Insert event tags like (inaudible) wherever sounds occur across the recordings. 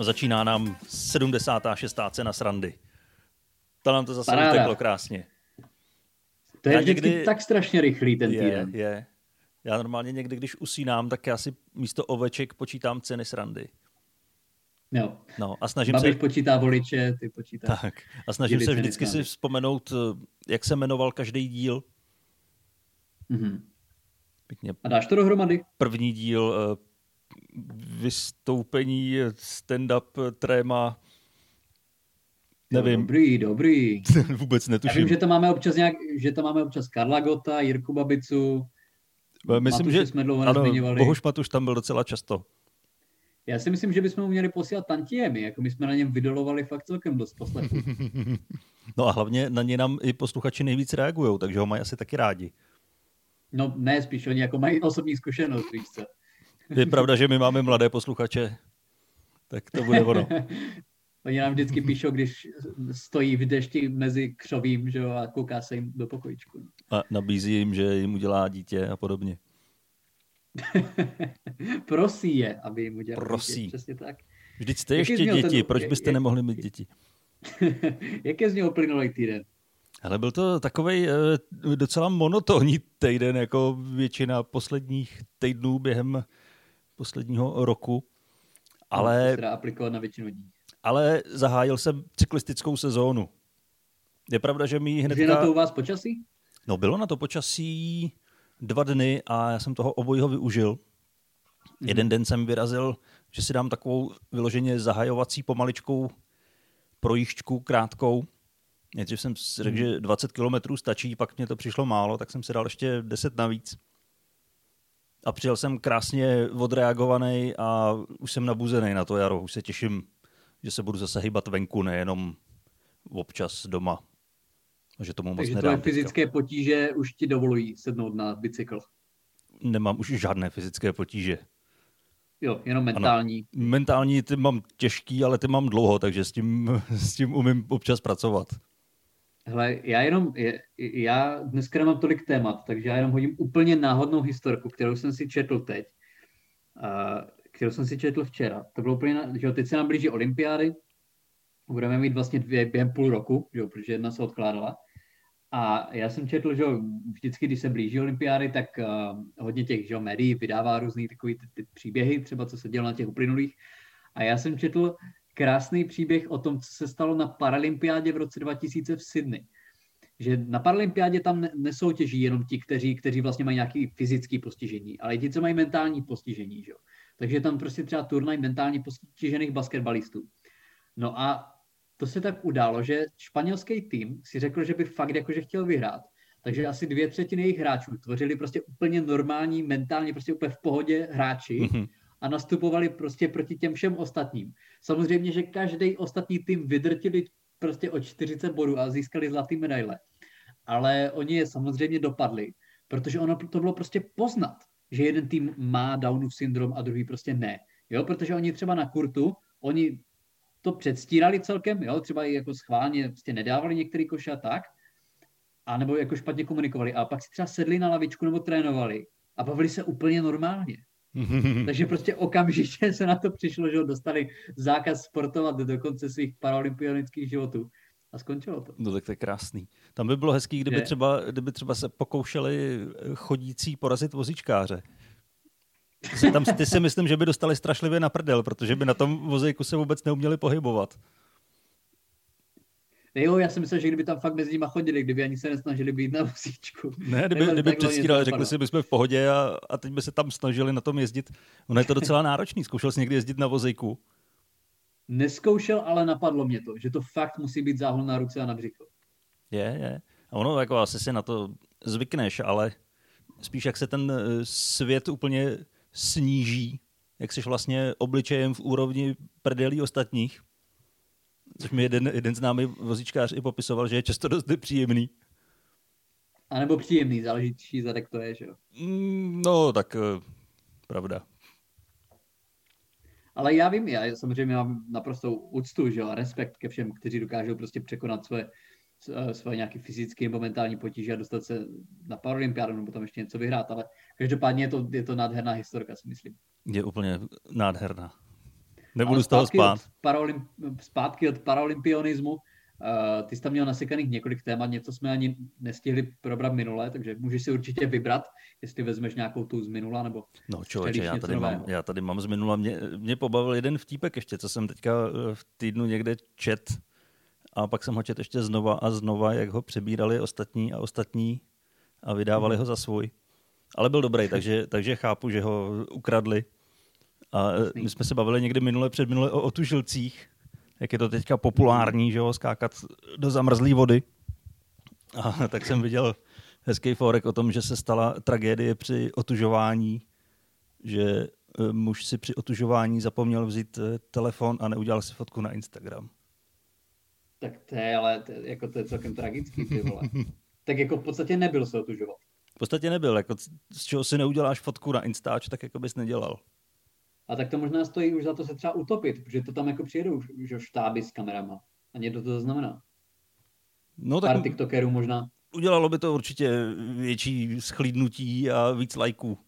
Začíná nám 76. cena srandy. To nám to zase Paráda. uteklo krásně. To je Já vždycky někdy- tak strašně rychlý ten Je, týden. je. Já normálně někdy, když usínám, tak já si místo oveček počítám ceny srandy. Jo. No a snažím Babiš se... počítá voliče, ty počítáš. Tak. A snažím se vždycky si vzpomenout, jak se jmenoval každý díl. Mhm. Pěkně A dáš to dohromady? první díl eh, vystoupení stand-up tréma. Jo, Nevím, Dobrý, dobrý. (laughs) vůbec Já netuším. vím, že tam máme občas nějak, že tam máme občas Karla Gota, Jirku Babicu. Eh, Myslím, Matuše že jsme dlouho ano, nezmiňovali. Bohuš Matuš tam byl docela často. Já si myslím, že bychom mu měli posílat tantiemy, jako my jsme na něm vydolovali fakt celkem dost poslechů. (laughs) No a hlavně na ně nám i posluchači nejvíc reagují, takže ho mají asi taky rádi. No ne, spíš oni jako mají osobní zkušenost, víš co. Je pravda, že my máme mladé posluchače, tak to bude ono. (laughs) Oni nám vždycky píšou, když stojí v dešti mezi křovím, že jo, a kouká se jim do pokojičku. A nabízí jim, že jim udělá dítě a podobně. (laughs) Prosí je, aby jim udělal. Prosí. dítě, Přesně tak. Vždyť jste Jaký ještě zněl ten- děti, proč byste je- nemohli mít děti? (laughs) Jak je z něho plynulý týden? Ale byl to takový docela monotónní týden, jako většina posledních týdnů během posledního roku. To Ale, se dá aplikovat na většinu lidí. ale zahájil jsem cyklistickou sezónu. Je pravda, že mi na hnedka... to u vás počasí? No bylo na to počasí dva dny a já jsem toho obojího využil. Mhm. Jeden den jsem vyrazil, že si dám takovou vyloženě zahajovací pomaličkou projížďku krátkou. Nejdřív jsem řekl, Mhm. že 20 kilometrů stačí, pak mě to přišlo málo, tak jsem si dal ještě 10 navíc. A přijel jsem krásně odreagovaný a už jsem nabuzený na to jaro. Už se těším, že se budu zase hýbat venku, nejenom občas doma. A že tomu moc Takže tvoje teďka. fyzické potíže už ti dovolují sednout na bicykl. Nemám už žádné fyzické potíže. Jo, jenom mentální. Mentální ty mám těžký, ale ty mám dlouho, takže s tím, (laughs) s tím umím občas pracovat. Hele, já jenom, je- já dneska nemám tolik témat, takže já jenom hodím úplně náhodnou historku, kterou jsem si četl teď, kterou jsem si četl včera. To bylo úplně, že teď se nám blíží olympiády, budeme mít vlastně dvě během půl roku, že jo, protože jedna se odkládala. A já jsem četl, že jo, vždycky, když se blíží olympiády, tak uh, hodně těch že jo, médií vydává různý takový ty, ty příběhy, třeba co se dělo na těch uplynulých. A já jsem četl krásný příběh o tom, co se stalo na Paralympiádě v roce 2000 v Sydney. Že na Paralympiádě tam ne- nesoutěží jenom ti, kteří, kteří vlastně mají nějaký fyzický postižení, ale i ti, co mají mentální postižení. Že? Takže tam prostě třeba turnaj mentálně postižených basketbalistů. No a to se tak událo, že španělský tým si řekl, že by fakt jakože chtěl vyhrát. Takže asi dvě třetiny jejich hráčů tvořili prostě úplně normální, mentálně prostě úplně v pohodě hráči Mhm. A nastupovali prostě proti těm všem ostatním. Samozřejmě, že každý ostatní tým vydrtili prostě o 40 bodů a získali zlatý medaile. Ale oni je samozřejmě dopadli, protože ono to bylo prostě poznat, že jeden tým má Downův syndrom a druhý prostě ne. Jo, protože oni třeba na kurtu, oni to předstírali celkem, jo, třeba i jako schválně prostě nedávali některý koše a tak, a nebo jako špatně komunikovali. A pak si třeba sedli na lavičku nebo trénovali a bavili se úplně normálně. (laughs) Takže prostě okamžitě se na to přišlo, že dostali zákaz sportovat do konce svých paralympionických životů. A skončilo to. No tak to je krásný. Tam by bylo hezký, kdyby Je. třeba, kdyby třeba se pokoušeli chodící porazit. Ty si- Tam ty si myslím, že by dostali strašlivě na prdel, protože by na tom vozejku se vůbec neuměli pohybovat. Jo, já jsem myslel, že kdyby tam fakt mezi nimi chodili, kdyby ani se nesnažili být na vozíčku. Ne, kdyby, Takhle- kdyby předstírali, řekli si, my jsme v pohodě a, a teď by se tam snažili na tom jezdit. Ono je to docela náročný. Zkoušel jsi někdy jezdit na vozejku? Neskoušel, ale napadlo mě to, že to fakt musí být záhon na ruce a na břicho. Je, je. A ono jako asi si na to zvykneš, ale spíš jak se ten eh, svět úplně sníží, jak jsi vlastně obličejem v úrovni prdelí ostatních, což mi jeden, jeden známý vozíčkář i popisoval, že je často dost nepříjemný. A nebo příjemný, záleží, čí zadek to je, že jo. Mm, No, tak eh, pravda. Ale já vím, já samozřejmě mám naprostou úctu, že jo, a respekt ke všem, kteří dokážou prostě překonat své, s- svoje nějaké fyzické nebo mentální potíže a dostat se na Paralympiádu nebo tam ještě něco vyhrát, ale každopádně je to, je to nádherná historka, si myslím. Je úplně nádherná. Nebudu z toho spát. Od zpátky od paralympionismu. Uh, ty jsi tam měl nasekaných několik témat, něco jsme ani nestihli probrat minule, takže můžeš si určitě vybrat, jestli vezmeš nějakou tu z minula, nebo No člověče, já tady, mám, já tady mám z minula. Mě, mě pobavil jeden vtípek ještě, co jsem teďka eh, v týdnu někde čet a pak jsem ho čet ještě znova a znova, jak ho přebírali ostatní a ostatní a vydávali hmm. ho za svůj. Ale byl dobrý, takže, takže chápu, že ho ukradli. A eh, my jsme se bavili někdy minule, před minule o otužilcích, jak je to teďka populární, že ho, skákat do zamrzlé vody. A (laughs) tak jsem viděl hezký forek o tom, že se stala tragédie při otužování, že eh, muž si při otužování zapomněl vzít eh, telefon a neudělal si fotku na Instagram. Tak to je, ale to, jako to je celkem tragický, ty vole. (laughs) tak jako v podstatě nebyl se otužovat. V podstatě nebyl, jako z čeho si neuděláš fotku na Instač, tak jako bys nedělal. A tak to možná stojí už za to se třeba utopit, protože to tam jako přijedou že štáby s kamerama. A někdo to znamená. No, tak... Pár tiktokerů možná. Udělalo by to určitě větší schlídnutí a víc lajků.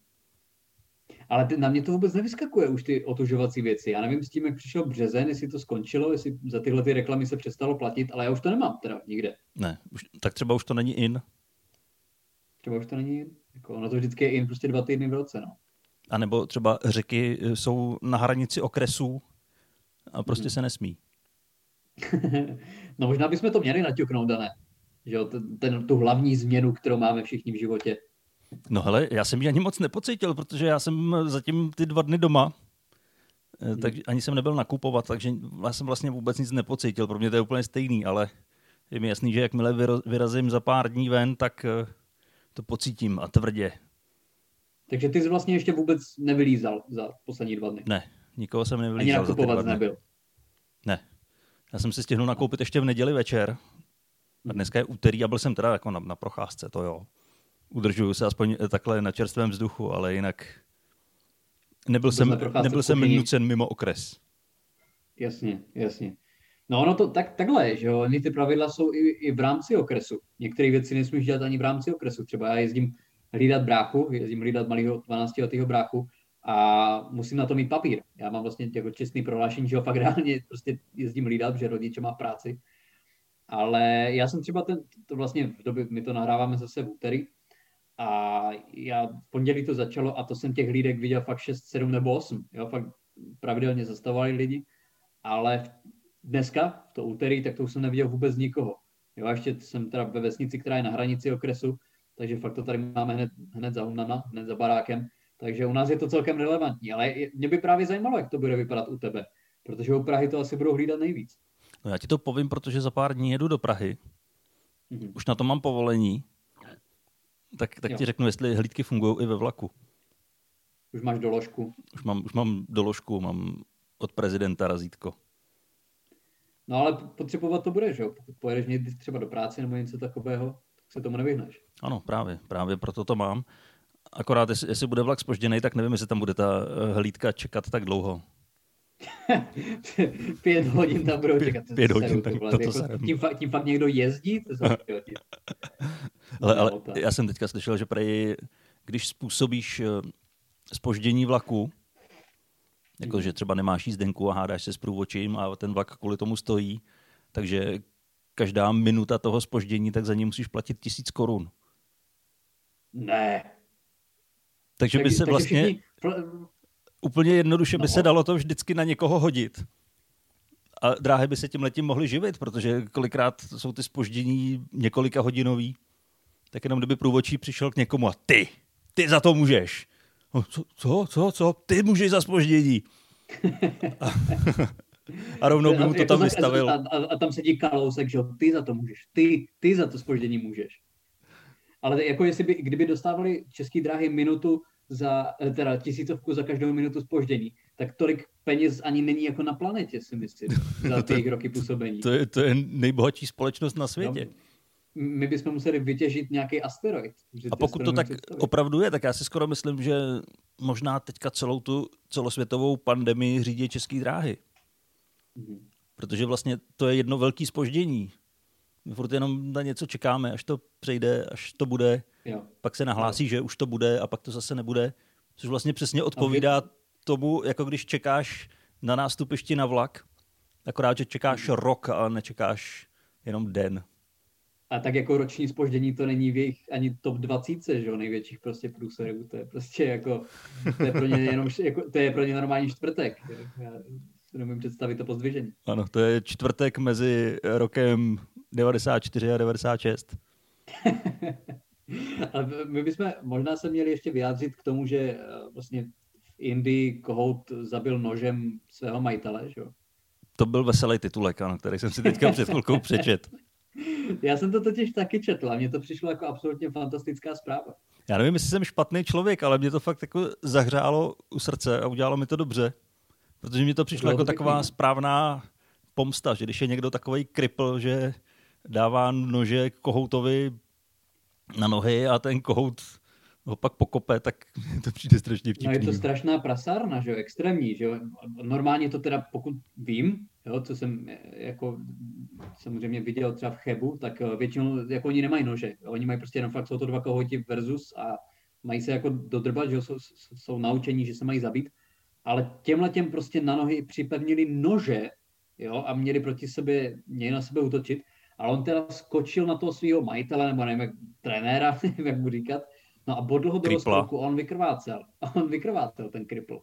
Ale na mě to vůbec nevyskakuje už ty otužovací věci. Já nevím s tím, jak přišel březen, jestli to skončilo, jestli za tyhle ty reklamy se přestalo platit, ale já už to nemám teda nikde. Ne, už, tak třeba už to není in. Třeba už to není in. Jako, ono to vždycky je in prostě dva týdny v roce, no. A nebo třeba řeky jsou na hranici okresů a prostě hmm. se nesmí. (laughs) no možná bychom to měli naťuknout, ne? Že jo, ten, ten, tu hlavní změnu, kterou máme všichni v životě. No hele, já jsem ji ani moc nepocítil, protože já jsem zatím ty dva dny doma, eh, hmm. tak ani jsem nebyl nakupovat, takže já jsem vlastně vůbec nic nepocítil. Pro mě to je úplně stejný, ale je mi jasný, že jakmile vyrazím za pár dní ven, tak eh, to pocítím a tvrdě. Takže ty jsi vlastně ještě vůbec nevylízal za poslední dva dny? Ne, nikoho jsem nevylízal Ani nakupovat za ty nebyl? Ne. Já jsem si stihnul nakoupit ještě v neděli večer. A dneska je úterý a byl jsem teda jako na, na procházce, to jo. Udržuju se aspoň takhle na čerstvém vzduchu, ale jinak nebyl jsem, nebyl jsem nucen mimo okres. Jasně, jasně. No ono to tak, takhle, že jo, ty pravidla jsou i, i v rámci okresu. Některé věci nesmíš dělat ani v rámci okresu. Třeba já jezdím hlídat bráchu, jezdím hlídat malého 12 letého bráchu a musím na to mít papír. Já mám vlastně jako čestný prohlášení, že ho fakt reálně prostě jezdím hlídat, protože rodiče má práci. Ale já jsem třeba ten, to vlastně v době, my to nahráváme zase v úterý, a já v pondělí to začalo a to jsem těch hlídek viděl fakt 6, 7 nebo 8. Jo, fakt pravidelně zastavovali lidi, ale dneska, v to úterý, tak to už jsem neviděl vůbec nikoho. Jo, a ještě jsem teda ve vesnici, která je na hranici okresu, takže fakt to tady máme hned, hned za Humnama, hned za barákem, takže u nás je to celkem relevantní, ale mě by právě zajímalo, jak to bude vypadat u tebe, protože u Prahy to asi budou hlídat nejvíc. No já ti to povím, protože za pár dní jedu do Prahy, mm-hmm. už na to mám povolení, tak, tak ti řeknu, jestli hlídky fungují i ve vlaku. Už máš doložku. Už mám, už mám doložku, mám od prezidenta razítko. No ale potřebovat to budeš, jo? Pokud pojedeš někdy třeba do práce nebo něco takového, tak se tomu nevyhneš. Ano, právě, právě proto to mám. Akorát, jestli, jestli bude vlak spožděný, tak nevím, jestli tam bude ta eh, hlídka čekat tak dlouho. (laughs) pět hodin tam budou čekat. Pět, pět hodin, tak to, to jako, tím, fakt, tím fakt někdo jezdí? To (laughs) ale, ale já jsem teďka slyšel, že prej, když způsobíš spoždění eh, vlaku, jako mhm. že třeba nemáš jízdenku a hádáš se s průvočím a ten vlak kvůli tomu stojí, takže každá minuta toho spoždění, tak za ní musíš platit tisíc korun. Ne. Takže by se vlastně... Všichni... Úplně jednoduše no. by se dalo to vždycky na někoho hodit. A dráhy by se tím letím mohly živit, protože kolikrát jsou ty spoždění několika hodinový. Tak jenom kdyby průvočí přišel k někomu a ty, ty za to můžeš. No, co, co, co, co, ty můžeš za spoždění. (laughs) (laughs) A, rovnou by mu to tam vystavil. A, a, a tam sedí kalousek, že ty za to můžeš, ty, ty za to spoždění můžeš. Ale jako jestli by, kdyby dostávali české dráhy minutu za, eh, teda tisícovku za každou minutu spoždění, tak tolik peněz ani není jako na planetě, si myslím, (laughs) za ty roky působení. To je, to je nejbohatší společnost na světě. No, my bychom museli vytěžit nějaký asteroid. A pokud to tak představit. opravdu je, tak já si skoro myslím, že možná teďka celou tu celosvětovou pandemii řídí české dráhy. Mm-hmm. Protože vlastně to je jedno velké spoždění. My furt jenom na něco čekáme, až to přejde, až to bude. Jo. Pak se nahlásí, jo. že už to bude a pak to zase nebude. Což vlastně přesně odpovídá tomu, jako když čekáš na nástupišti na vlak, akorát, že čekáš rok a nečekáš jenom den. A tak jako roční spoždění to není v jejich ani top 20, že jo, největších prostě průserů, to je prostě jako, to je pro ně jenom, jako, to je pro ně normální čtvrtek. Já si nemůžu představit to pozdvižení. Ano, to je čtvrtek mezi rokem 94 a 96. (laughs) a my bychom možná se měli ještě vyjádřit k tomu, že eh, vlastně v Indii kohout zabil nožem svého majitele, že jo? To byl veselý titulek, ano, který jsem si teďka před chvilkou přečet. (laughs) Já jsem to totiž taky četl a mně to přišlo jako absolutně fantastická zpráva. Já nevím, jestli jsem špatný člověk, ale mě to fakt jako zahřálo u srdce a udělalo mi to dobře. Protože mi to přišlo to jako taková pěkný. správná pomsta, že když je někdo takový kripl, že dává nože kohoutovi na nohy a ten kohout ho pak pokope, tak (laughs) to přijde strašně vtipný. No je to strašná prasárna, že jo, extrémní, že jo. Normálně to teda, pokud vím, jo, co jsem jako samozřejmě viděl třeba v Chebu, tak eh, většinou jako oni nemají nože. Oni mají prostě jenom fakt, jsou to dva kohoti versus a mají se jako dodrbat, že jsou, jsou naučení, že se mají zabít. Ale těmhle těm prostě na nohy připevnili nože, jo, a měli proti sebe, měli na sebe útočit. Ale on teda skočil na toho svého majitele, nebo nevím, jak, trenéra, (laughs) nevím, jak mu říkat, no a bodl ho do rozkroku on vykrvácel. A (laughs) on vykrvácel, ten kripl.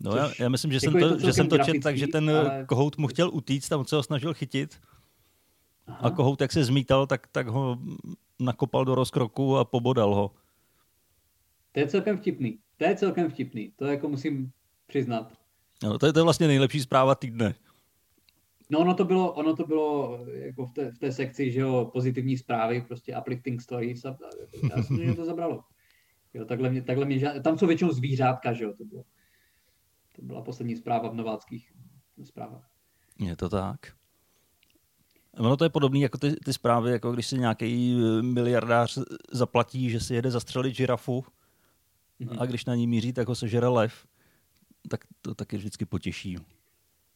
No Což, já, já myslím, že jako jsem to, to že jsem to četl tak, že ten ale... kohout mu chtěl utíct on se ho snažil chytit. Aha. A kohout, jak se zmítal, tak, tak ho nakopal do rozkroku a pobodal ho. To je celkem vtipný. To je celkem vtipný. To jako musím přiznat. No, to, je, to je vlastně nejlepší zpráva týdne. No ono to bylo, ono to bylo jako v té, v té sekci, že jo, pozitivní zprávy, prostě uplifting stories a já si že to zabralo. Jo, takhle mě, takhle mě, tam jsou většinou zvířátka, že jo, to bylo. To byla poslední zpráva v nováckých zprávách. Je to tak. Ono to je podobné jako ty, ty zprávy, jako když si nějaký eh, miliardář zaplatí, že si jede zastřelit žirafu mm-hmm. a když na ní míří, tak ho sežere lev. Tak to taky vždycky potěší.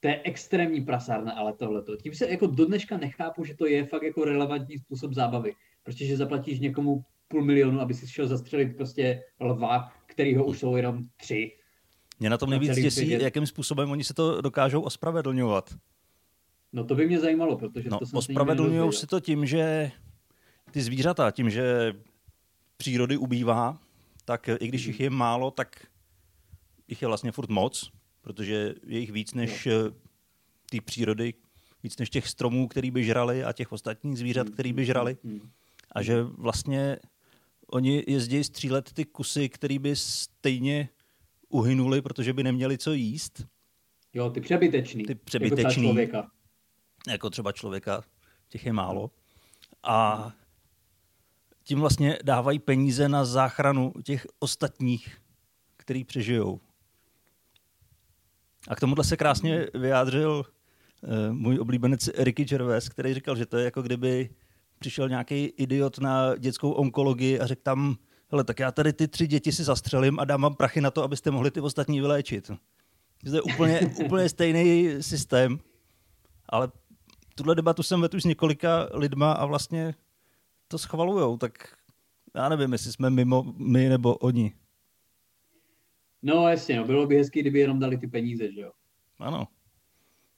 To je extrémní prasárna, ale tohleto. Tím se jako do dneška nechápu, že to je fakt jako relevantní způsob zábavy. Prostě, že zaplatíš někomu půl milionu, aby si šel zastřelit prostě lva, kterýho už jsou jenom tři mě na tom nejvíc děsí, jakým způsobem oni se to dokážou ospravedlňovat. No to by mě zajímalo, protože no, to jsem ospravedlňují si to tím, že ty zvířata, tím, že přírody ubývá, tak i když jich je málo, tak jich je vlastně furt moc, protože je jich víc než no. ty přírody, víc než těch stromů, který by žrali a těch ostatních zvířat, mm, který by mm, žrali. Mm, a že vlastně oni jezdí střílet ty kusy, který by stejně uhynuli, protože by neměli co jíst. Jo, ty přebytečný. Ty přebytečný. Jako třeba člověka. Jako třeba člověka, těch je málo. A tím vlastně dávají peníze na záchranu těch ostatních, který přežijou. A k tomuhle se krásně vyjádřil uh, můj oblíbenec Ricky Gervais, který říkal, že to je jako kdyby přišel nějaký idiot na dětskou onkologii a řekl tam, hele, tak já tady ty tři děti si zastřelím a dám vám prachy na to, abyste mohli ty ostatní vyléčit. To je úplně, (laughs) úplně stejný systém, ale tuhle debatu jsem vedl už s několika lidma a vlastně to schvalujou, tak já nevím, jestli jsme mimo my nebo oni. No jasně, no, bylo by hezký, kdyby jenom dali ty peníze, že jo? Ano.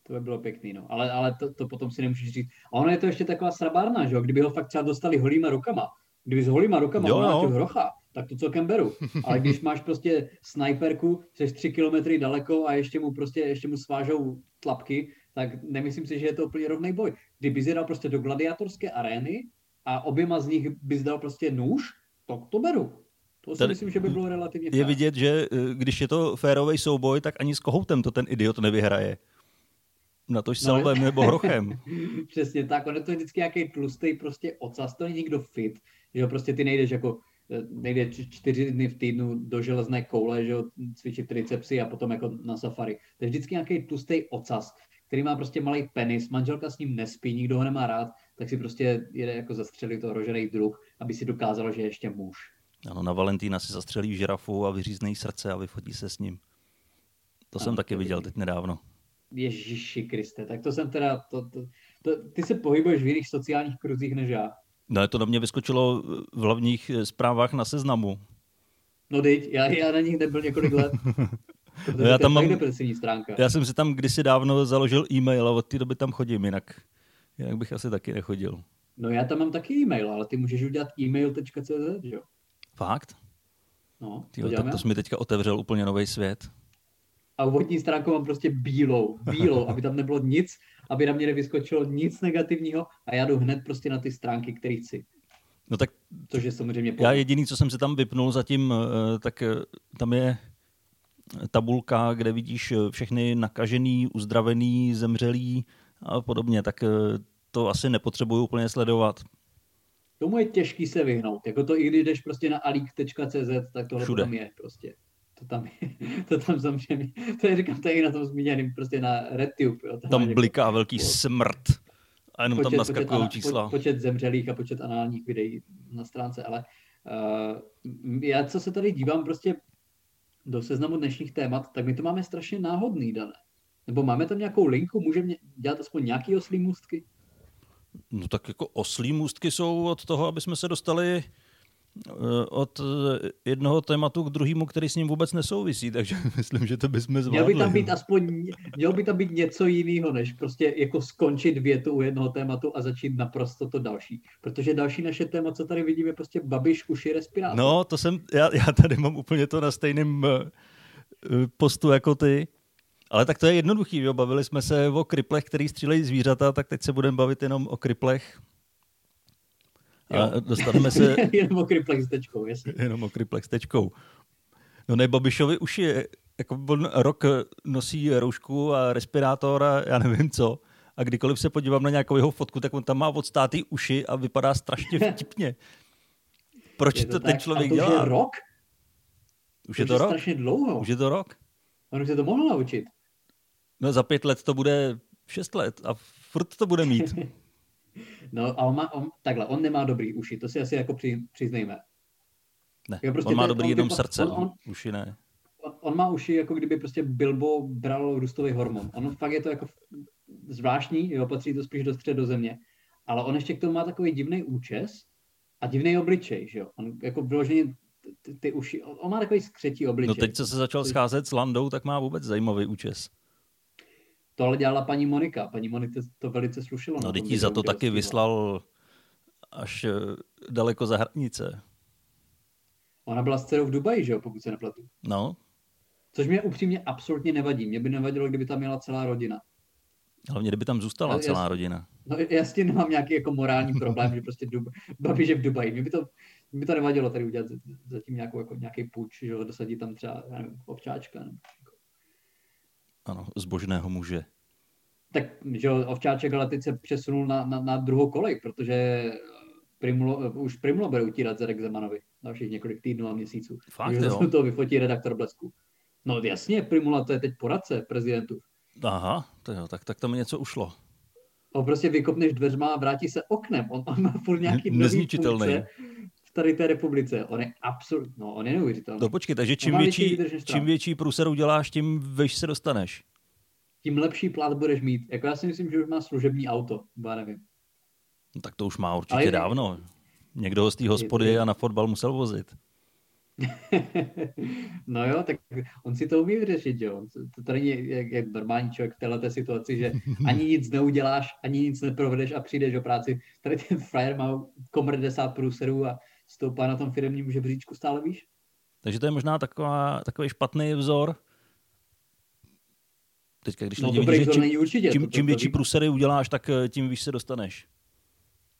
To by bylo pěkný, no. Ale, ale to, to potom si nemůžeš říct. A ono je to ještě taková srabárna, že jo? Kdyby ho fakt třeba dostali holýma rukama, Kdyby s holýma rukama jo, jo. hrocha, tak to celkem beru. Ale když (laughs) máš prostě snajperku, jsi tři kilometry daleko a ještě mu prostě ještě mu svážou tlapky, tak nemyslím si, že je to úplně rovný boj. Kdyby jsi dal prostě do gladiatorské arény a oběma z nich bys dal prostě nůž, tak to beru. To si Tady myslím, že by bylo relativně Je vidět, že eh, když je to férový souboj, tak ani s kohoutem to ten idiot nevyhraje. Na tož no, selvem nebo hrochem. (laughs) Přesně tak, on je to vždycky nějaký tlustý prostě ocas, to není nikdo fit že prostě ty nejdeš jako eh, nejde čtyři dny v týdnu do železné koule, že jo, cvičit tricepsy a potom jako na safari. To je vždycky nějaký tlustý ocas, který má prostě malý penis, manželka s ním nespí, nikdo ho nemá rád, tak si prostě jede jako zastřelit to rožený druh, aby si dokázalo, že je ještě muž. Ano, na Valentína si zastřelí žirafu a vyřízne jí srdce a vyfotí se s ním. To ano, jsem taky viděl teď nedávno. Ježíši Kriste, tak to jsem teda, to, to, to, ty se pohybuješ v jiných sociálních kruzích než já. No, to na mě vyskočilo v hlavních zprávách na seznamu. No teď, já, já na nich nebyl několik let. (laughs) Protože já, tam mám, já jsem si tam kdysi dávno založil e-mail a od té doby tam chodím, jinak, jinak bych asi taky nechodil. No já tam mám taky e-mail, ale ty můžeš udělat e-mail.cz, jo? Fakt? No, to, Tyjo, tak to jsi mi teďka otevřel úplně nový svět. A úvodní stránku mám prostě bílou, bílou, aby tam nebylo nic, aby na mě nevyskočilo nic negativního a já jdu hned prostě na ty stránky, které chci. No tak Což je samozřejmě já jediný, co jsem se tam vypnul zatím, eh, tak eh, tam je tabulka, kde vidíš eh, všechny nakažený, uzdravený, zemřelý a podobně, tak to asi nepotřebuju úplně sledovat. Tomu je těžký se vyhnout. Jako to i když jdeš prostě na alik.cz, tak tohle Všude. tam je prostě. To tam, je, (laughs) to tam samozřejmě, to je, říkám, i na tom zmíněným, prostě na RedTube. Jo, tam, tam jako, bliká velký po, smrt a jenom počet, tam naskakují čísla. Po, počet zemřelých a počet análních videí na stránce, ale uh, já co se tady dívám prostě do seznamu dnešních témat, tak my to máme strašně náhodný, dané. Nebo máme tam nějakou linku, můžeme dělat aspoň nějaký oslý můstky? No tak jako oslí můstky jsou od toho, aby jsme se dostali eh, od jednoho tématu k druhému, který s ním vůbec nesouvisí, (laughs) takže myslím, že to bychom zvládli. Měl by tam být aspoň, měl by tam být něco jiného, než prostě jako skončit větu u jednoho tématu a začít naprosto to další. Protože další naše téma, co tady vidíme, je prostě babiš, uši, respirátor. No, to jsem, já, já tady mám úplně to na stejném eh, postu jako ty. Ale tak to je jednoduchý, jo. bavili jsme se o kriplech, který střílejí zvířata, tak teď se budeme bavit jenom o kriplech. A jo. dostaneme se... (laughs) jenom o kriplech s tečkou, jasně. Jenom o kriplech s tečkou. No ne, Babišovi už je, jako on rok nosí roušku a respirátor a já nevím co. A kdykoliv se podívám na nějakou jeho fotku, tak on tam má odstátý uši a vypadá strašně (laughs) vtipně. Proč je to, to ten člověk a to dělá? Už je rok? Už je to, je rok? strašně dlouho. Už je to rok. On už se to mohl naučit. No za pět let to bude šest let a furt to bude mít. (laughs) no a on má, on, takhle, on nemá dobrý uši, to si asi jako při, přiznejme. Ne, jo, prostě on má ten, dobrý on, jenom srdce, on, on, uši ne. On, on má uši, jako kdyby prostě Bilbo bral růstový hormon. On fakt je to jako zvláštní, jo, patří to spíš do středu země. Ale on ještě k tomu má takový divný účes a divný obličej, že jo. On jako vyloženě ty, ty uši, on má takový skřetí obličej. No teď, co se začal scházet s Landou, tak má vůbec zajímavý účes. To ale dělala paní Monika. Paní Monika to velice slušilo. No, dětí za to taky vyslal až eh, daleko za hranice. Ona byla s dcerou v Dubaji, že jo, pokud se nepletu. No. Což mě upřímně absolutně nevadí. Mě by nevadilo, kdyby tam měla celá rodina. Hlavně, kdyby tam zůstala no, celá rodina. No já s tím nemám nějaký jako morální problém, že prostě Dub, (laughs) babi, že v Dubaji. Mě by to, mě by to nevadilo tady udělat zatím nějakou, jako, nějaký půjč, že ho dosadí tam třeba, já nevím, občáčka. Nebo ano, zbožného muže. Tak, že jo, Ovčáček ale teď se přesunul na, na, na druhou kolej, protože Primulo, už Primulo bude utírat Zedek Zemanovi dalších několik týdnů a měsíců. Fakt, jo? to vyfotí redaktor Blesku. No jasně, Primula to je teď poradce prezidentu. Aha, to jo, tak, tak to mi něco ušlo. On prostě vykopneš dveřma a vrátí se oknem. On, on má furt nějaký nový funkce v tady té republice. On je absolutně, no on je neuvěřitelný. No počkej, takže čím větší, čím větší průser uděláš, tím veš se dostaneš. Tím lepší plat budeš mít. Jako já si myslím, že už má služební auto, já nevím. No, tak to už má určitě je... dávno. Někdo ho z té hospody a na fotbal musel vozit. (laughs) no jo, tak on si to umí vyřešit, jo. To tady je jak, jak normální člověk v této situaci, že (laughs) ani nic neuděláš, ani nic neprovedeš a přijdeš do práci. Tady ten frajer má komr 10 průserů a stoupá na tom firmním žebříčku stále víš? Takže to je možná taková, takový špatný vzor. Teďka, když no, lidi vidí, že čím, určitě, čím, to, čím větší průsery uděláš, tak eh, tím víš se dostaneš.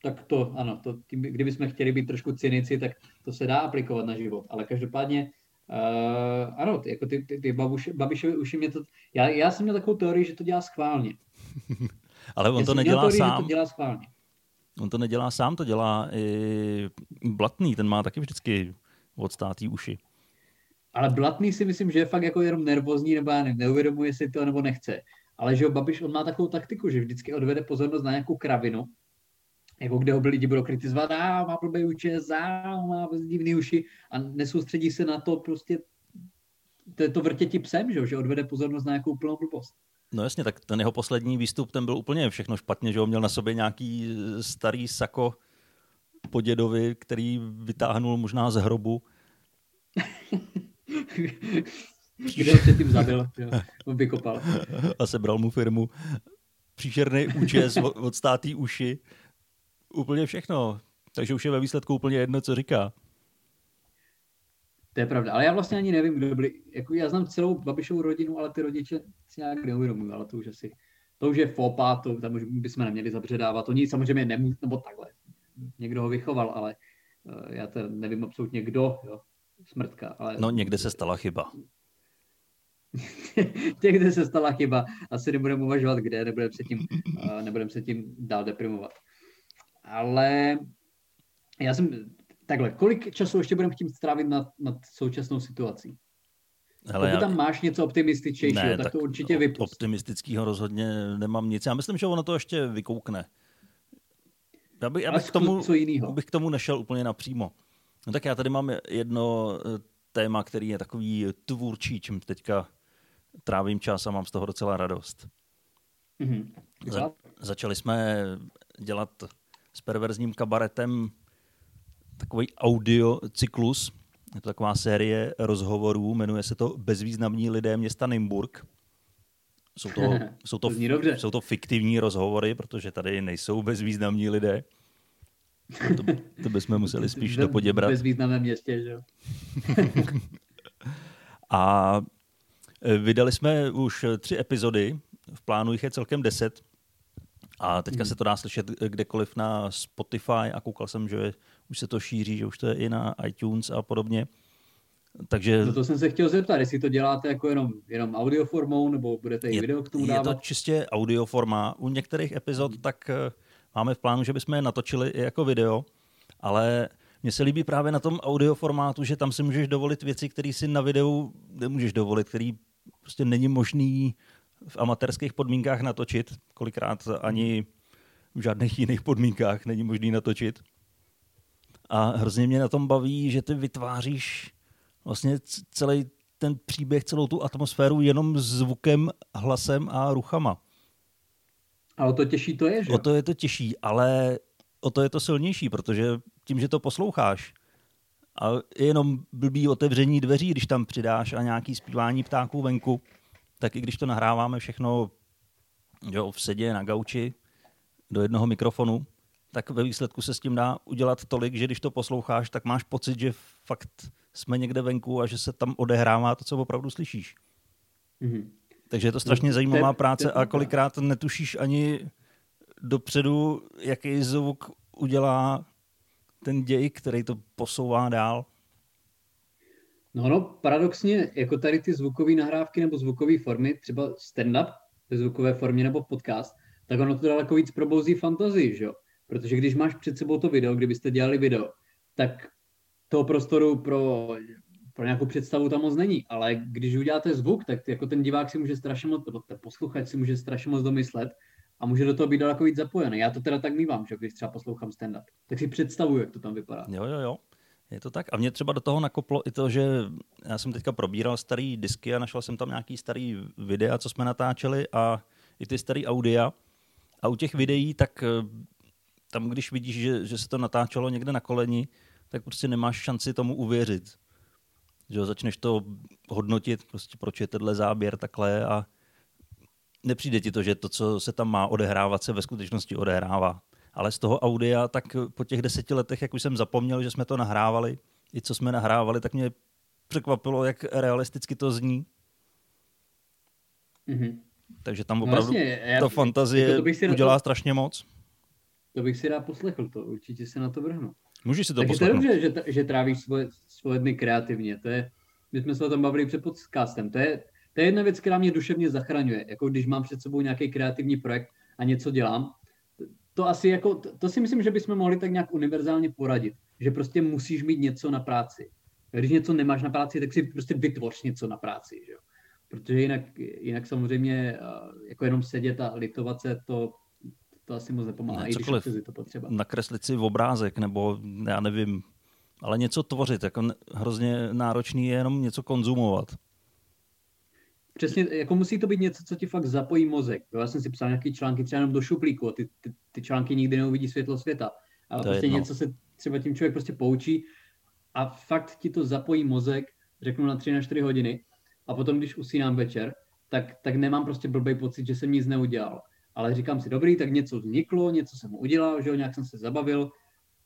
Tak to, ano, to, tím, kdybychom chtěli být trošku cynici, tak to se dá aplikovat na život. Ale každopádně, uh, ano, ty, jako ty, ty, ty babuš, Babišovi uši mě to... Já, já jsem měl takovou teorii, že to dělá schválně. (laughs) Ale on já to nedělá teorii, sám. Že to dělá schválně. On to nedělá sám, to dělá i Blatný, ten má taky vždycky odstátý uši. Ale Blatný si myslím, že je fakt jako jenom nervózní, nebo já neuvědomuje si to, nebo nechce. Ale že jo, Babiš, on má takovou taktiku, že vždycky odvede pozornost na nějakou kravinu, jako kde ho lidi budou kritizovat, a má blbý účes, a má divný uši a nesoustředí se na to prostě, to je to vrtěti psem, že, že odvede pozornost na nějakou plnou blbost. No jasně, tak ten jeho poslední výstup, ten byl úplně všechno špatně, že ho měl na sobě nějaký starý sako po dědovi, který vytáhnul možná z hrobu. (laughs) Kde ho předtím zabil, jo, (laughs) vykopal. A sebral mu firmu. Příšerný účes od státý uši. Úplně všechno. Takže už je ve výsledku úplně jedno, co říká. To je pravda, ale já vlastně ani nevím, kdo byli. Jako já znám celou Babišovu rodinu, ale ty rodiče si nějak neuvědomují, ale to už asi, to už je fopa, to tam už bychom neměli zabředávat. Oni samozřejmě nemůžou, nebo takhle. Někdo ho vychoval, ale uh, já to nevím absolutně kdo, jo. Smrtka, ale... No někde se stala chyba. (laughs) někde se stala chyba. Asi nebudeme uvažovat, kde, nebudeme se tím, uh, nebudeme se tím dál deprimovat. Ale já jsem, takhle, kolik času ještě budeme chtít strávit nad, nad současnou situací? Hele, Pokud já... tam máš něco optimističtějšího, ne, tak, tak to určitě vypust. Optimistického rozhodně nemám nic. Já myslím, že ono to ještě vykoukne. Já, by, já bych, k tomu, co jinýho? bych k tomu nešel úplně napřímo. No tak já tady mám jedno eh, téma, který je takový tvůrčí, čím teďka trávím čas a mám z toho docela radost. Mm-hmm. Za, začali jsme dělat s perverzním kabaretem takový audio cyklus. Je to taková série rozhovorů, jmenuje se to Bezvýznamní lidé města Nymburk. Jsou to, (laughs) jsou to, to jsou to fiktivní rozhovory, protože tady nejsou bezvýznamní lidé. To, to bychom museli (laughs) spíš do poděbrat. Bezvýznamném městě, že jo? (laughs) A e, vydali jsme už tři epizody, v plánu jich je celkem deset. A teďka hmm. se to dá slyšet kdekoliv na Spotify a koukal jsem, že už se to šíří, že už to je i na iTunes a podobně. Takže... No to jsem se chtěl zeptat, jestli to děláte jako jenom, jenom audioformou, nebo budete i video k tomu dávat? Je to čistě audioforma. U některých epizod hmm. tak eh, máme v plánu, že bychom je natočili i jako video, ale mně se líbí právě na tom audioformátu, že tam si můžeš dovolit věci, které si na videu nemůžeš dovolit, který prostě není možný v amatérských podmínkách natočit. Kolikrát ani v žádných jiných podmínkách není možný natočit. A hrozně mě na tom baví, že ty vytváříš vlastně celý ten příběh, celou tu atmosféru jenom zvukem, hlasem a ruchama. A o to těžší to je, že? O to je to těžší, ale o to je to silnější, protože tím, že to posloucháš, a jenom blbý otevření dveří, když tam přidáš a nějaký zpívání ptáků venku, tak i když to nahráváme všechno jo, v sedě na gauči do jednoho mikrofonu, tak ve výsledku se s tím dá udělat tolik, že když to posloucháš, tak máš pocit, že fakt jsme někde venku a že se tam odehrává to, co opravdu slyšíš. Mm-hmm. Takže je to strašně no, zajímavá práce a kolikrát netušíš ani dopředu, jaký zvuk udělá ten děj, který to posouvá dál. No, no, paradoxně, jako tady ty zvukové nahrávky nebo zvukové formy, třeba stand-up ve zvukové formě nebo podcast, tak ono to daleko víc probouzí fantazii, že jo? Protože když máš před sebou to video, kdybyste dělali video, tak toho prostoru pro, pro nějakou představu tam moc není. Ale když uděláte zvuk, tak jako ten divák si může strašně moc, ten posluchač si může strašně moc domyslet a může do toho být daleko víc zapojený. Já to teda tak mývám, že když třeba poslouchám stand-up, tak si představuju, jak to tam vypadá. Jo, jo, jo. Je to tak. A mě třeba do toho nakoplo i to, že já jsem teďka probíral starý disky a našel jsem tam nějaký starý videa, co jsme natáčeli a i ty starý audia. A u těch videí tak tam, když vidíš, že, že se to natáčelo někde na koleni, tak prostě nemáš šanci tomu uvěřit. Že začneš to hodnotit, prostě proč je tenhle záběr takhle a nepřijde ti to, že to, co se tam má odehrávat, se ve skutečnosti odehrává. Ale z toho audia, tak po těch deseti letech, jak už jsem zapomněl, že jsme to nahrávali, i co jsme nahrávali, tak mě překvapilo, jak realisticky to zní. Mm-hmm. Takže tam no opravdu no jasně, já, ta fantazie to, to udělá to... strašně moc. To bych si rád poslechl, to určitě se na to vrhnu. Můžeš si to Takže poslechnout. to je dobře, že, že trávíš svoje, svoje dny kreativně. To je, my jsme se o tom bavili před podcastem. To je, to je jedna věc, která mě duševně zachraňuje. Jako když mám před sebou nějaký kreativní projekt a něco dělám, to asi jako, to, to si myslím, že bychom mohli tak nějak univerzálně poradit. Že prostě musíš mít něco na práci. Když něco nemáš na práci, tak si prostě vytvoř něco na práci. Že jo? Protože jinak, jinak samozřejmě jako jenom sedět a litovat se, to to asi moc nepomáhá, ne, i když je to potřeba. Nakreslit si v obrázek, nebo já nevím, ale něco tvořit, jako hrozně náročný je jenom něco konzumovat. Přesně, jako musí to být něco, co ti fakt zapojí mozek. Já jsem si psal nějaký články třeba jenom do šuplíku a ty, ty, ty články nikdy neuvidí světlo světa. Ale to prostě jedno. něco se třeba tím člověk prostě poučí a fakt ti to zapojí mozek, řeknu na 3 na 4 hodiny a potom, když usínám večer, tak, tak nemám prostě blbý pocit, že jsem nic neudělal. Ale říkám si, dobrý, tak něco vzniklo, něco jsem udělal, že jo, nějak jsem se zabavil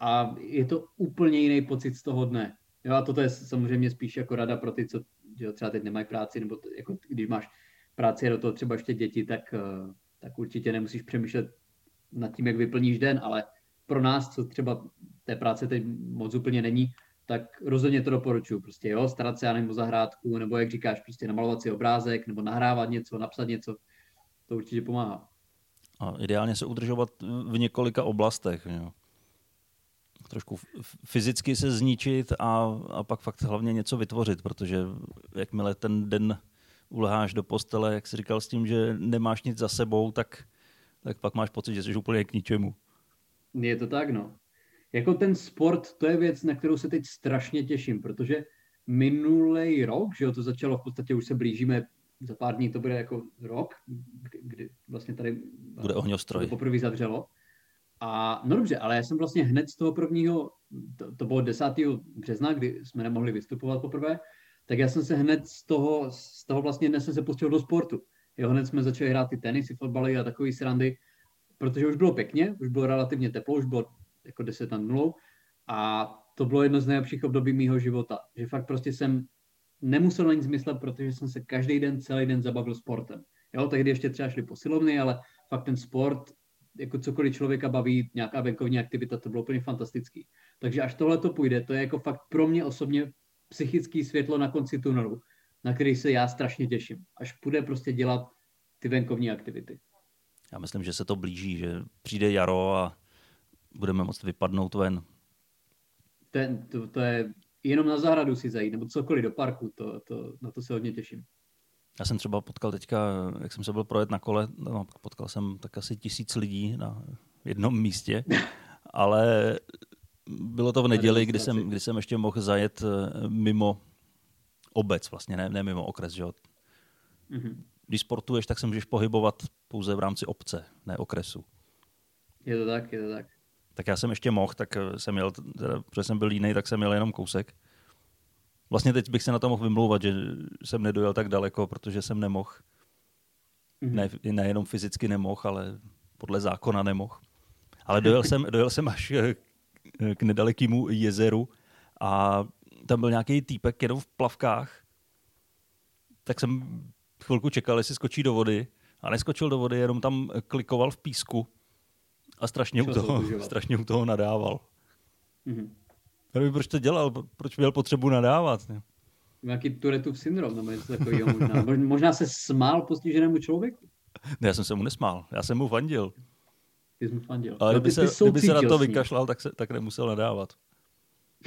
a je to úplně jiný pocit z toho dne. Jo, a toto je samozřejmě spíš jako rada pro ty, co jo, třeba teď nemají práci, nebo to, jako když máš práci a do toho třeba ještě děti, tak, eh, tak určitě nemusíš přemýšlet nad tím, jak vyplníš den, ale pro nás, co třeba té práce teď moc úplně není, tak rozhodně to doporučuji. Prostě jo, starat se nebo zahrádku, nebo jak říkáš, prostě namalovat si obrázek, nebo nahrávat něco, napsat něco, to určitě pomáhá. A ideálně se udržovat v několika oblastech. Jo. Trošku fyzicky se zničit a, a pak fakt hlavně něco vytvořit, protože jakmile ten den uleháš do postele, jak jsi říkal, s tím, že nemáš nic za sebou, tak, tak pak máš pocit, že jsi úplně k ničemu. Je to tak, no. Jako ten sport, to je věc, na kterou se teď strašně těším, protože minulý rok, že jo, to začalo v podstatě, už se blížíme, za pár dní to bude jako rok, kdy, kdy vlastně tady bude ohňostroj. To poprvé zadřelo. A no dobře, ale já jsem vlastně hned z toho prvního, to, to bylo 10. března, kdy jsme nemohli vystupovat poprvé, tak já jsem se hned z toho, z toho vlastně dnes jsem se pustil do sportu. Jo, hned jsme začali hrát ty tenisy, fotbaly a takový srandy, protože už bylo pěkně, už bylo relativně teplo, už bylo jako 10 na nulou a to bylo jedno z nejlepších období mého života, že fakt prostě jsem nemusel na nic myslet, protože jsem se každý den, celý den zabavil sportem. Jo, tehdy ještě třeba šli posilovny, ale fakt ten sport, jako cokoliv člověka baví, nějaká venkovní aktivita, to bylo úplně fantastický. Takže až tohle to půjde, to je jako fakt pro mě osobně psychický světlo na konci tunelu, na který se já strašně těším. Až půjde prostě dělat ty venkovní aktivity. Já myslím, že se to blíží, že přijde jaro a budeme moct vypadnout ven. Ten, to, to je jenom na zahradu si zajít, nebo cokoliv do parku, to, to, na to se hodně těším. Já jsem třeba potkal teďka, jak jsem se byl projet na kole, no, potkal jsem tak asi tisíc lidí na jednom místě, (laughs) ale bylo to v neděli, kdy jsem, kdy jsem ještě mohl zajet eh, mimo obec, vlastně ne, ne mimo okres. Že? Mm-hmm. Když sportuješ, tak se můžeš pohybovat pouze v rámci obce, ne okresu. Je to tak, je to tak. Tak já jsem ještě mohl, tak eh, jsem jel, teda, protože jsem byl jiný, tak jsem jel jenom kousek. Vlastně teď bych se na to mohl vymlouvat, že jsem nedojel tak daleko, protože jsem nemohl. Mm-hmm. Ne, nejenom fyzicky nemohl, ale podle zákona nemohl. Ale dojel jsem, dojel jsem až eh, k nedalekému jezeru a tam byl nějaký týpek jenom v plavkách. Tak jsem chvilku čekal, jestli skočí do vody. A neskočil do vody, jenom tam klikoval v písku a strašně, u toho, strašně u toho nadával. Mm-hmm. Nevím, proč to dělal, proč měl potřebu nadávat. Ne? Nějaký Turetův syndrom nebo něco takového (laughs) možná. možná se smál postiženému člověku. Ne, já jsem se mu nesmál, já jsem mu fandil. Ty jsi mu fandil. Ale no, kdyby, ty, se, kdyby se na to vykašlal, tak, se, tak nemusel nadávat.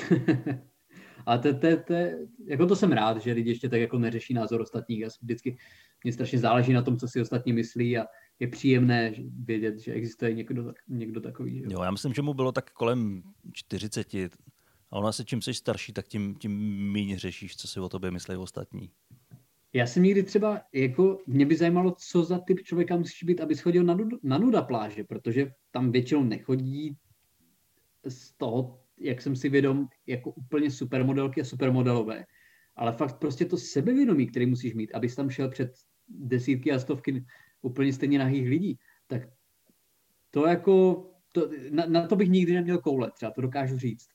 (laughs) A to, to, to, jako to jsem rád, že lidi ještě tak jako neřeší názor ostatních. Já vždycky, mě strašně záleží na tom, co si ostatní myslí a je příjemné vědět, že existuje někdo, někdo takový. Jo? jo, já myslím, že mu bylo tak kolem 40 a ona se čím jsi starší, tak tím, tím méně řešíš, co si o tobě myslí ostatní. Já jsem někdy třeba, jako mě by zajímalo, co za typ člověka musíš být, aby chodil na, na nuda pláže, protože tam většinou nechodí z toho, jak jsem si vědom, jako úplně supermodelky a supermodelové. Ale fakt prostě to sebevědomí, který musíš mít, abys tam šel před desítky a stovky úplně stejně nahých lidí, tak to jako, to, na, na to bych nikdy neměl koule, třeba to dokážu říct.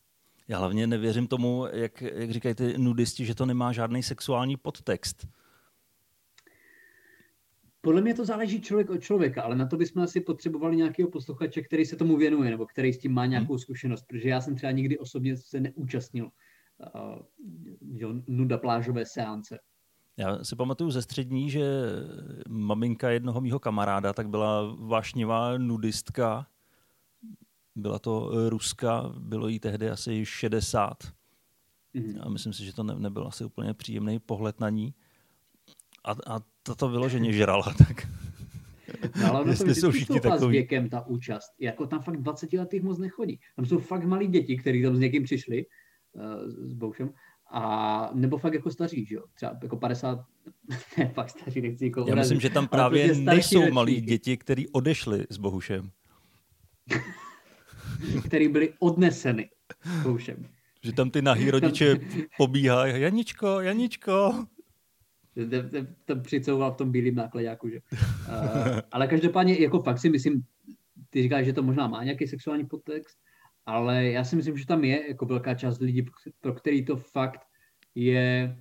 Já hlavně nevěřím tomu, jak, jak říkají ty nudisti, že to nemá žádný sexuální podtext. Podle mě to záleží člověk od člověka, ale na to bychom asi potřebovali nějakého posluchače, který se tomu věnuje, nebo který s tím má nějakou zkušenost, protože já jsem třeba nikdy osobně se neúčastnil uh, nuda plážové seance. Já si pamatuju ze střední, že maminka jednoho mýho kamaráda tak byla vášnivá nudistka. Byla to Ruska, bylo jí tehdy asi 60. Mm-hmm. A myslím si, že to ne, nebyl asi úplně příjemný pohled na ní. A, a toto vyloženě žrala, (laughs) tak... No, ale ono to jsou všichni takový. s věkem ta účast. Jako tam fakt 20 letých moc nechodí. Tam jsou fakt malí děti, kteří tam s někým přišli, uh, s Boušem, a nebo fakt jako staří, že jo? Třeba jako 50, (laughs) ne, fakt staří, nechci jako Já myslím, že tam právě prostě nejsou malí děti, kteří odešli s Bohušem. (laughs) který byli odneseny Bohušem. Že tam ty nahý rodiče pobíhají, Janičko, Janičko. Ten přicouval v tom bílém nákladňáku, že? Uh, ale každopádně, jako fakt si myslím, ty říkáš, že to možná má nějaký sexuální podtext, ale já si myslím, že tam je jako velká část lidí, pro který to fakt je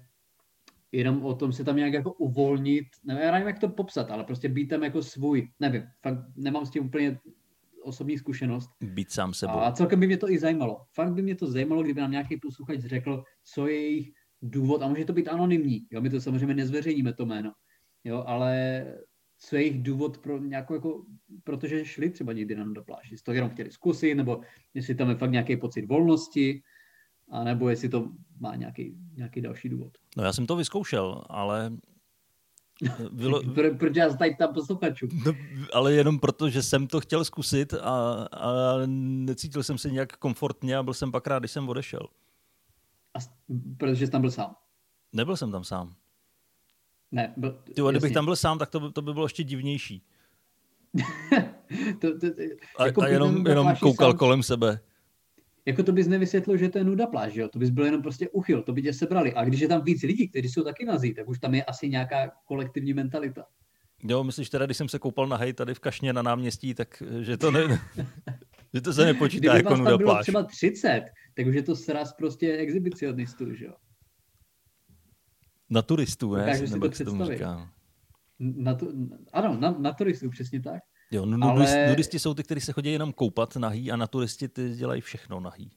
jenom o tom se tam nějak jako uvolnit, nevím, já nevím, jak to popsat, ale prostě být tam jako svůj, nevím, fakt nemám s tím úplně osobní zkušenost. Být sám sebou. A celkem by mě to i zajímalo. Fakt by mě to zajímalo, kdyby nám nějaký posluchač řekl, co je jejich důvod, a může to být anonymní, jo, my to samozřejmě nezveřejníme to jméno, jo, ale co je jejich důvod pro nějakou, jako, protože šli třeba někdy na do pláži, jestli to jenom chtěli zkusit, nebo jestli tam je fakt nějaký pocit volnosti, a nebo jestli to má nějaký, nějaký další důvod. No já jsem to vyzkoušel, ale bylo... (laughs) Pro, proč já tady tam posluchačů? No, ale jenom proto, že jsem to chtěl zkusit a, a necítil jsem se nějak komfortně a byl jsem pak rád, když jsem odešel. A, protože jsi tam byl sám? Nebyl jsem tam sám. Ne, byl, Ty, kdybych tam byl sám, tak to by, to by bylo ještě divnější. (laughs) to, to, to, a, jako a jenom, jenom koukal sám, kolem sebe. Jako to bys nevysvětlil, že to je nuda pláž, jo? To bys byl jenom prostě uchyl, to by tě sebrali. A když je tam víc lidí, kteří jsou taky nazí, tak už tam je asi nějaká kolektivní mentalita. Jo, myslíš teda, když jsem se koupal na hej tady v Kašně na náměstí, tak že to, ne, (laughs) že to se nepočítá Kdyby jako nuda bylo pláž. třeba 30, tak už je to sraz prostě exhibicionistů, že jo? Na turistů, ne? Dokážu si to představit. Na tu, ano, na, na turistů, přesně tak. Jo, no, ale... nudisti jsou ty, kteří se chodí jenom koupat nahý a na turisti ty dělají všechno nahý.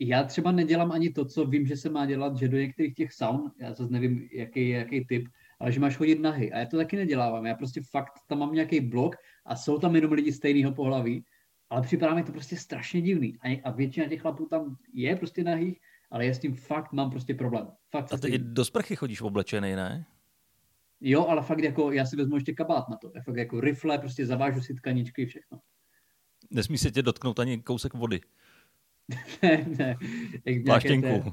Já třeba nedělám ani to, co vím, že se má dělat, že do některých těch saun, já zase nevím, jaký je jaký typ, ale že máš chodit nahy. A já to taky nedělávám. Já prostě fakt tam mám nějaký blok a jsou tam jenom lidi stejného pohlaví, ale připadá mi to prostě strašně divný. A, a většina těch chlapů tam je prostě nahých, ale já s tím fakt mám prostě problém. Fakt a ty i do sprchy chodíš oblečený, ne? Jo, ale fakt jako, já si vezmu ještě kabát na to. Já fakt jako rifle, prostě zavážu si tkaničky, všechno. Nesmí se tě dotknout ani kousek vody. (laughs) ne, ne. Jak Pláštěnku. uh,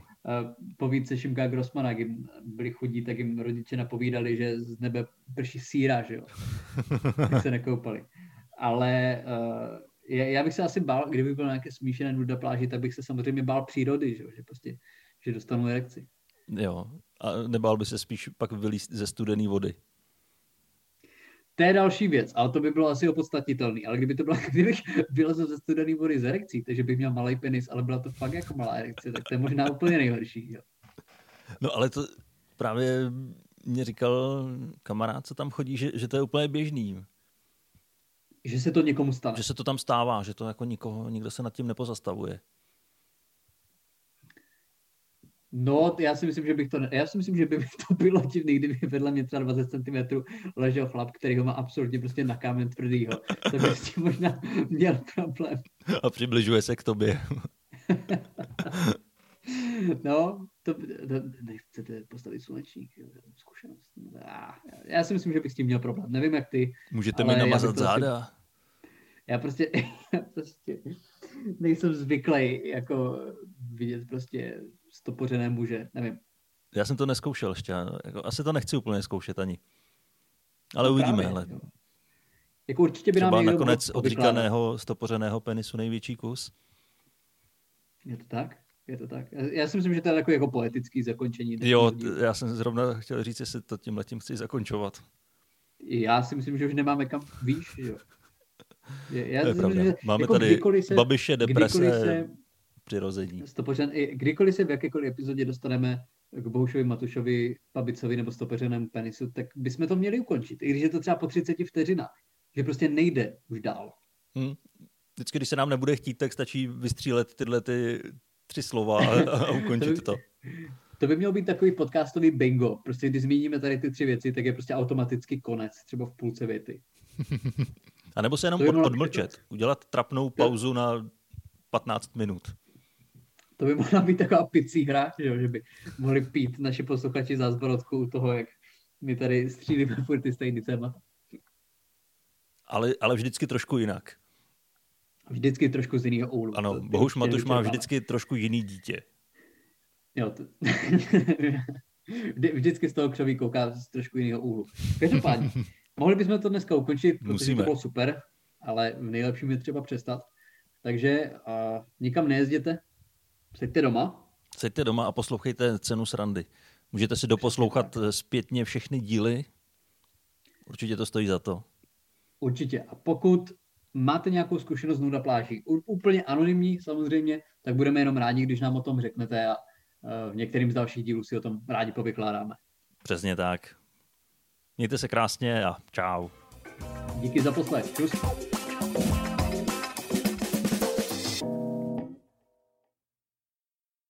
povídce Šimka Grossmana, jak jim byli chudí, tak jim rodiče napovídali, že z nebe prší síra, že jo. (laughs) tak se nekoupali. Ale uh, já bych se asi bál, kdyby byl nějaké smíšené nuda pláži, tak bych se samozřejmě bál přírody, že, že prostě, že dostanu erekci. Jo, a nebál by se spíš pak vylíst ze studené vody. To je další věc, ale to by bylo asi opodstatnitelný. Ale kdyby to bylo, (laughs) kdybych vylezl ze studené vody z erekcí, takže bych měl malý penis, ale byla to fakt jako malá erekce, tak to je možná úplně nejhorší. Jo. No ale to právě mě říkal kamarád, co tam chodí, že, že to je úplně běžný. Že se to někomu stane. Že se to tam stává, že to jako nikoho, nikdo se nad tím nepozastavuje. No, já si myslím, že bych to, já si myslím, že by to bylo divný, kdyby vedle mě třeba 20 cm ležel chlap, který ho má absolutně prostě na kámen tvrdýho. To by s tím možná měl problém. A přibližuje se k tobě. (laughs) no, to, to nechcete postavit slunečník, zkušenost. Já si myslím, že bych s tím měl problém. Nevím, jak ty. Můžete mi namazat záda. Asi, já prostě, (laughs) já prostě nejsem zvyklý jako vidět prostě stopořené muže, nevím. Já jsem to neskoušel ještě, jako, asi to nechci úplně zkoušet ani. Ale no uvidíme. Právě, ale... Jako určitě by Třeba nám nakonec odříkaného stopořeného penisu největší kus. Je to tak? Je to tak? Já si myslím, že to je takový jako poetický zakončení. Jo, já jsem zrovna chtěl říct, jestli to tím letím chci zakončovat. Já si myslím, že už nemáme kam výš, jo. Já to je pravda. Že Máme jako tady se, babiše, deprese, se, přirození. Stopořen, kdykoliv se v jakékoliv epizodě dostaneme k Bohušovi, Matušovi, Pabicovi nebo stopořenému penisu, tak bychom to měli ukončit. I když je to třeba po 30 vteřinách. Že prostě nejde už dál. Hmm. Vždycky, když se nám nebude chtít, tak stačí vystřílet tyhle ty tři slova a, a ukončit to. To by mělo být takový podcastový bingo. Prostě když zmíníme tady ty tři věci, tak je prostě automaticky konec, třeba v půlce věty. A nebo se jenom od, odmlčet. Udělat trapnou pauzu na 15 minut. To by mohla být taková picí hra, že, že by mohli pít naši posluchači za zborodku u toho, jak my tady střílíme furt ty stejný téma. Ale, ale vždycky trošku jinak. Vždycky trošku z jiného úhlu. Ano, Bohuž Matuš má vždycky trošku jiný dítě. Jo, to... (laughs) vždycky z toho křoví kouká z trošku jiného úhlu. Každopádně, (laughs) mohli bychom to dneska ukončit, protože Musíme. to bylo super, ale v nejlepším je třeba přestat. Takže uh, nikam nejezděte, seďte doma. Seďte doma a poslouchejte cenu srandy. Můžete si doposlouchat zpětně všechny díly. Určitě to stojí za to. Určitě. A pokud máte nějakou zkušenost z nuda pláží, úplně anonymní samozřejmě, tak budeme jenom rádi, když nám o tom řeknete a eh, v některým z dalších dílů si o tom rádi povykládáme. Přesně tak. Mějte se krásně a čau. Díky za poslech. Čus.